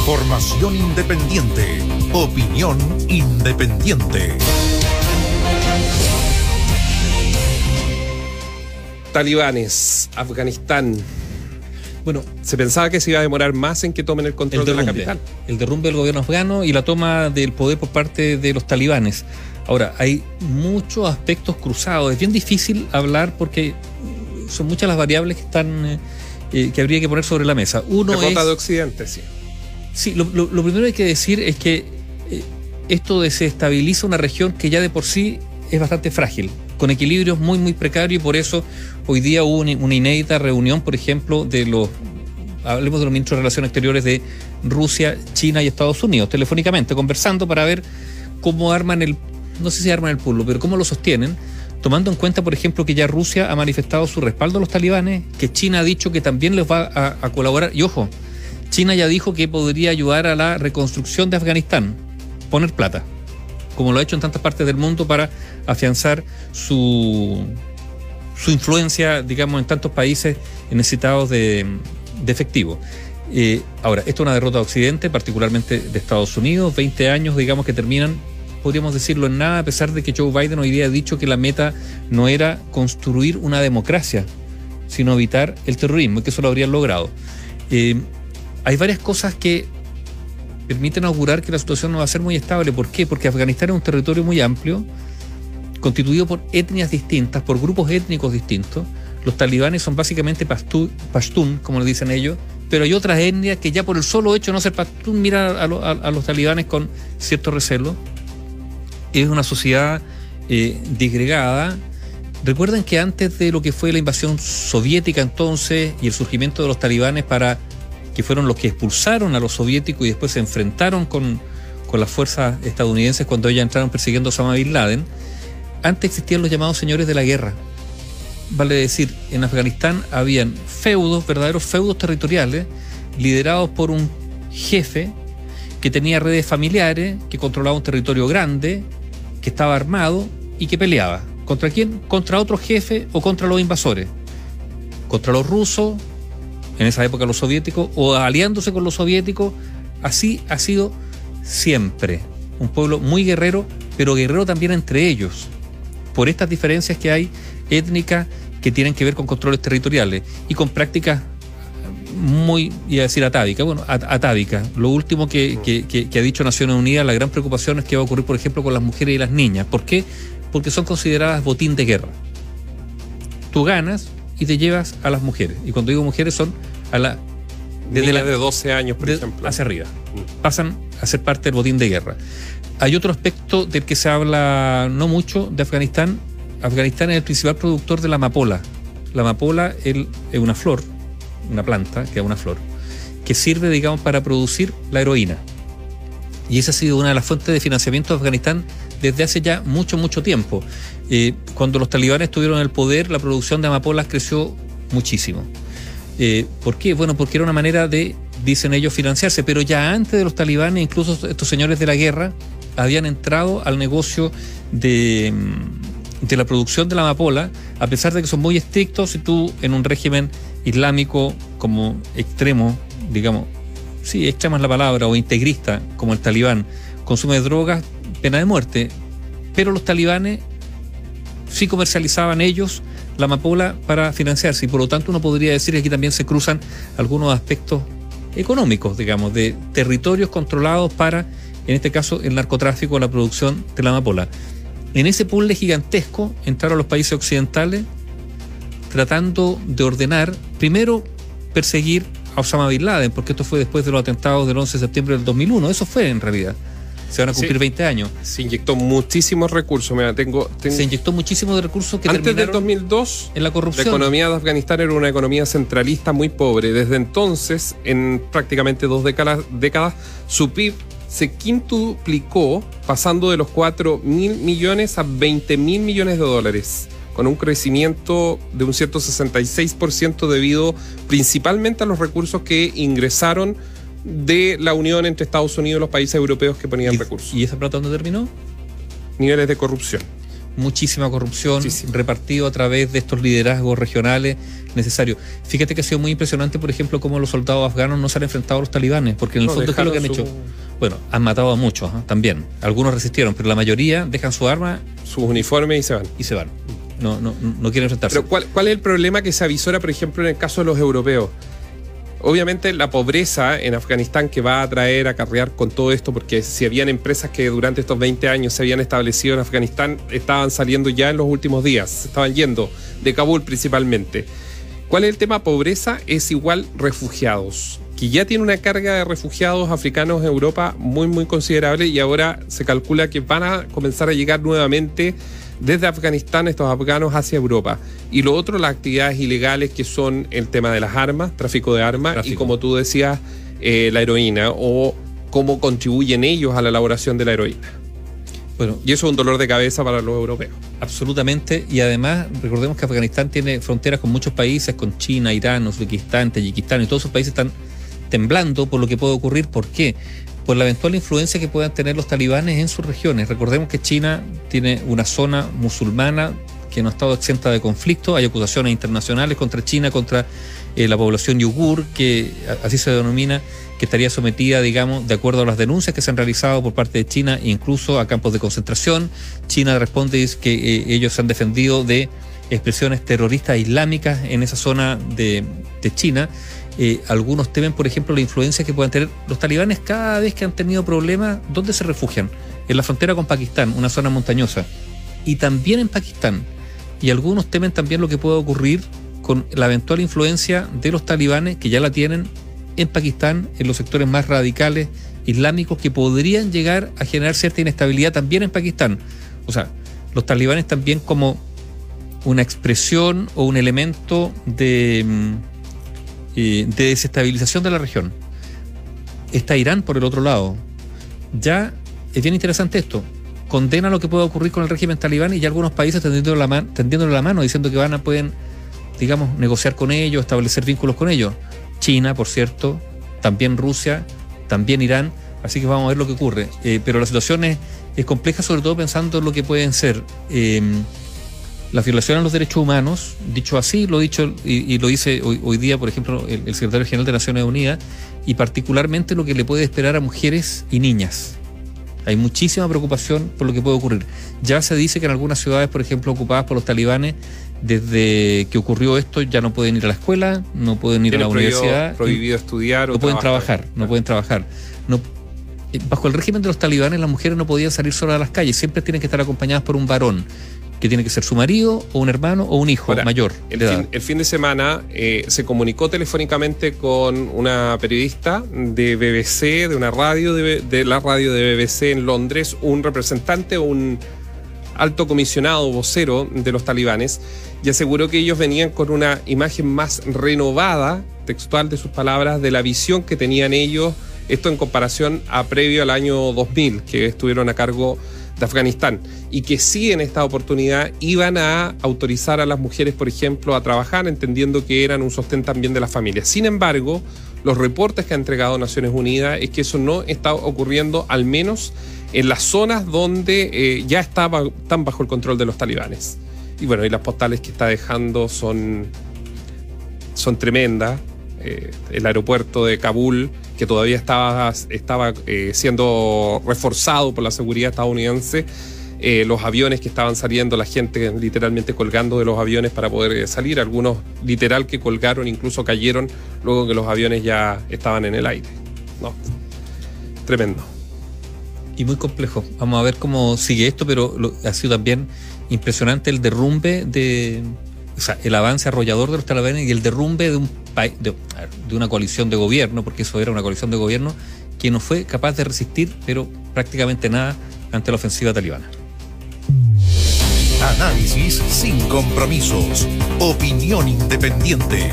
Información independiente. Opinión independiente. Talibanes, Afganistán. Bueno, se pensaba que se iba a demorar más en que tomen el control de la capital. El derrumbe del gobierno afgano y la toma del poder por parte de los talibanes. Ahora, hay muchos aspectos cruzados. Es bien difícil hablar porque son muchas las variables que están eh, eh, que habría que poner sobre la mesa. Uno es. de Occidente, sí. Sí, lo, primero que hay que decir es que eh, esto desestabiliza una región que ya de por sí es bastante frágil, con equilibrios muy, muy precarios y por eso hoy día hubo una, inédita reunión, por ejemplo, de los hablemos de los ministros de Relaciones Exteriores de Rusia, China y Estados Unidos, telefónicamente, conversando para ver cómo arman el, no sé si arman el pueblo, pero cómo lo sostienen tomando en cuenta, por ejemplo, que ya Rusia ha manifestado su respaldo a los talibanes, que China ha dicho que también les va a, colaborar. Y ojo, China ya dijo que podría ayudar a la reconstrucción de Afganistán, poner plata, como lo ha hecho en tantas partes del mundo para afianzar su, su influencia, digamos, en tantos países necesitados de, efectivo. Eh, ahora, esto es una derrota de Occidente, particularmente de Estados Unidos, 20 años, digamos, que terminan podríamos decirlo en nada, a pesar de que Joe Biden hoy día ha dicho que la meta no era construir una democracia, sino evitar el terrorismo, y que eso lo habrían logrado. Eh, hay varias cosas que permiten augurar que la situación no va a ser muy estable. ¿Por qué? Porque Afganistán es un territorio muy amplio, constituido por etnias distintas, por grupos étnicos distintos. Los talibanes son básicamente pashtun, como le dicen ellos, pero hay otras etnias que ya por el solo hecho de no ser pashtun miran a, a los talibanes con cierto recelo es una sociedad eh, disgregada. Recuerden que antes de lo que fue la invasión soviética entonces y el surgimiento de los talibanes para fueron los que expulsaron a los soviéticos y después se enfrentaron con, con las fuerzas estadounidenses cuando ellas entraron persiguiendo a Osama Bin Laden, antes existían los llamados señores de la guerra. Vale decir, en Afganistán habían feudos, verdaderos feudos territoriales, liderados por un jefe que tenía redes familiares, que controlaba un territorio grande, que estaba armado y que peleaba. ¿Contra quién? Contra otro jefe o contra los invasores. Contra los rusos, en esa época los soviéticos, o aliándose con los soviéticos. Así ha sido siempre. Un pueblo muy guerrero, pero guerrero también entre ellos. Por estas diferencias que hay étnicas que tienen que ver con controles territoriales y con prácticas muy, iba a decir atávica, bueno, atávica. Lo último que, ha dicho Naciones Unidas, la gran preocupación es que va a ocurrir, por ejemplo, con las mujeres y las niñas. ¿Por qué? Porque son consideradas botín de guerra. Tú ganas y te llevas a las mujeres. Y cuando digo mujeres son a la... Desde la, de 12 años, por ejemplo. Hacia arriba. Mm. Pasan a ser parte del botín de guerra. Hay otro aspecto del que se habla no mucho de Afganistán. Afganistán es el principal productor de la amapola. La amapola es una flor una planta, que es una flor, que sirve, digamos, para producir la heroína. Y esa ha sido una de las fuentes de financiamiento de Afganistán desde hace ya mucho, mucho tiempo. Eh, cuando los talibanes tuvieron el poder, la producción de amapolas creció muchísimo. Eh, ¿Por qué? Bueno, porque era una manera de, dicen ellos, financiarse. Pero ya antes de los talibanes, incluso estos señores de la guerra habían entrado al negocio de, de la producción de la amapola, a pesar de que son muy estrictos, si tú en un régimen islámico como extremo, digamos, sí, extrema es la palabra, o integrista, como el talibán, consume drogas, pena de muerte. Pero los talibanes sí comercializaban ellos la amapola para financiarse y por lo tanto uno podría decir que aquí también se cruzan algunos aspectos económicos, digamos, de territorios controlados para, en este caso, el narcotráfico, la producción de la amapola. En ese puzzle gigantesco entraron los países occidentales tratando de ordenar, primero, perseguir a Osama Bin Laden, porque esto fue después de los atentados del 11 de septiembre del 2001. Eso fue en realidad. Se van a cumplir 20 años. Se inyectó muchísimos recursos. Mira, tengo, Se inyectó muchísimos recursos que Antes del 2002, en la corrupción. La economía de Afganistán era una economía centralista muy pobre. Desde entonces, en prácticamente dos décadas, décadas su PIB se quintuplicó, pasando de los 4 mil millones a 20 mil millones de dólares, con un crecimiento de un cierto 66% debido principalmente a los recursos que ingresaron de la unión entre Estados Unidos y los países europeos que ponían recursos. ¿Y esa plata dónde terminó? Niveles de corrupción. muchísima corrupción repartido a través de estos liderazgos regionales necesarios. Fíjate que ha sido muy impresionante, por ejemplo, cómo los soldados afganos no se han enfrentado a los talibanes, porque en el fondo, ¿qué es lo que han hecho? Bueno, han matado a muchos ¿ah? también. Algunos resistieron, pero la mayoría dejan su arma, sus uniformes y se van. Y se van. No, no, no quieren enfrentarse. Pero ¿cuál, ¿cuál es el problema que se avisora, por ejemplo, en el caso de los europeos? Obviamente la pobreza en Afganistán que va a traer, a acarrear con todo esto, porque si habían empresas que durante estos 20 años se habían establecido en Afganistán, estaban saliendo ya en los últimos días, estaban yendo de Kabul principalmente. ¿Cuál es el tema? Pobreza es igual refugiados, que ya tiene una carga de refugiados africanos en Europa muy, muy considerable y ahora se calcula que van a comenzar a llegar nuevamente desde Afganistán estos afganos hacia Europa. Y lo otro, las actividades ilegales que son el tema de las armas, tráfico de armas y como tú decías, eh, la heroína o cómo contribuyen ellos a la elaboración de la heroína. Bueno, y eso es un dolor de cabeza para los europeos. Absolutamente. Y además, recordemos que Afganistán tiene fronteras con muchos países, con China, Irán, Uzbekistán, Tayikistán, y todos esos países están temblando por lo que puede ocurrir. ¿Por qué? Por la eventual influencia que puedan tener los talibanes en sus regiones. Recordemos que China tiene una zona musulmana que no ha estado exenta de conflicto, hay acusaciones internacionales contra China, contra eh, la población yugur, que así se denomina, que estaría sometida, digamos, de acuerdo a las denuncias que se han realizado por parte de China, incluso a campos de concentración. China responde que eh, ellos se han defendido de expresiones terroristas islámicas en esa zona de China eh, algunos temen, por ejemplo, la influencia que puedan tener los talibanes cada vez que han tenido problemas. ¿Dónde se refugian? En la frontera con Pakistán, una zona montañosa. Y también en Pakistán. Y algunos temen también lo que pueda ocurrir con la eventual influencia de los talibanes, que ya la tienen en Pakistán, en los sectores más radicales islámicos, que podrían llegar a generar cierta inestabilidad también en Pakistán. O sea, los talibanes también como una expresión o un elemento de de desestabilización de la región. Está Irán por el otro lado. Ya es bien interesante esto. Condena lo que pueda ocurrir con el régimen talibán y ya algunos países tendiéndole la, mano, diciendo que van a pueden, digamos, negociar con ellos, establecer vínculos con ellos. China, por cierto, también Rusia, también Irán. Así que vamos a ver lo que ocurre. Eh, pero la situación es, compleja, sobre todo pensando en lo que pueden ser. Eh, la violación a los derechos humanos, dicho así, lo dicho y, lo dice hoy, día, por ejemplo, el, secretario general de Naciones Unidas, y particularmente lo que le puede esperar a mujeres y niñas. Hay muchísima preocupación por lo que puede ocurrir. Ya se dice que en algunas ciudades, por ejemplo, ocupadas por los talibanes, desde que ocurrió esto ya no pueden ir a la escuela, no pueden ir a la universidad. Prohibido estudiar no pueden trabajar, no pueden trabajar. No, eh, bajo el régimen de los talibanes las mujeres no podían salir solas a las calles, siempre tienen que estar acompañadas por un varón que tiene que ser su marido o un hermano o un hijo mayor. El, fin, de semana eh, se comunicó telefónicamente con una periodista de BBC, de una radio, de, la radio de BBC en Londres, un representante o un alto comisionado vocero de los talibanes, y aseguró que ellos venían con una imagen más renovada, textual de sus palabras, de la visión que tenían ellos, esto en comparación a previo al año 2000, que estuvieron a cargo de Afganistán y que sí en esta oportunidad iban a autorizar a las mujeres, por ejemplo, a trabajar, entendiendo que eran un sostén también de las familias. Sin embargo, los reportes que ha entregado Naciones Unidas es que eso no está ocurriendo, al menos en las zonas donde eh, ya estaba, están bajo el control de los talibanes. Y bueno, y las postales que está dejando son, son tremendas. Eh, el aeropuerto de Kabul, que todavía estaba, estaba eh, siendo reforzado por la seguridad estadounidense. Eh, los aviones que estaban saliendo, la gente literalmente colgando de los aviones para poder salir, algunos literal que colgaron, incluso cayeron luego que los aviones ya estaban en el aire. No, tremendo. Y muy complejo. Vamos a ver cómo sigue esto, pero ha sido también impresionante el derrumbe de, o sea, el avance arrollador de los talibanes y el derrumbe de, un de, de una coalición de gobierno, porque eso era una coalición de gobierno, que no fue capaz de resistir, pero prácticamente nada, ante la ofensiva talibana. Análisis sin compromisos. Opinión independiente.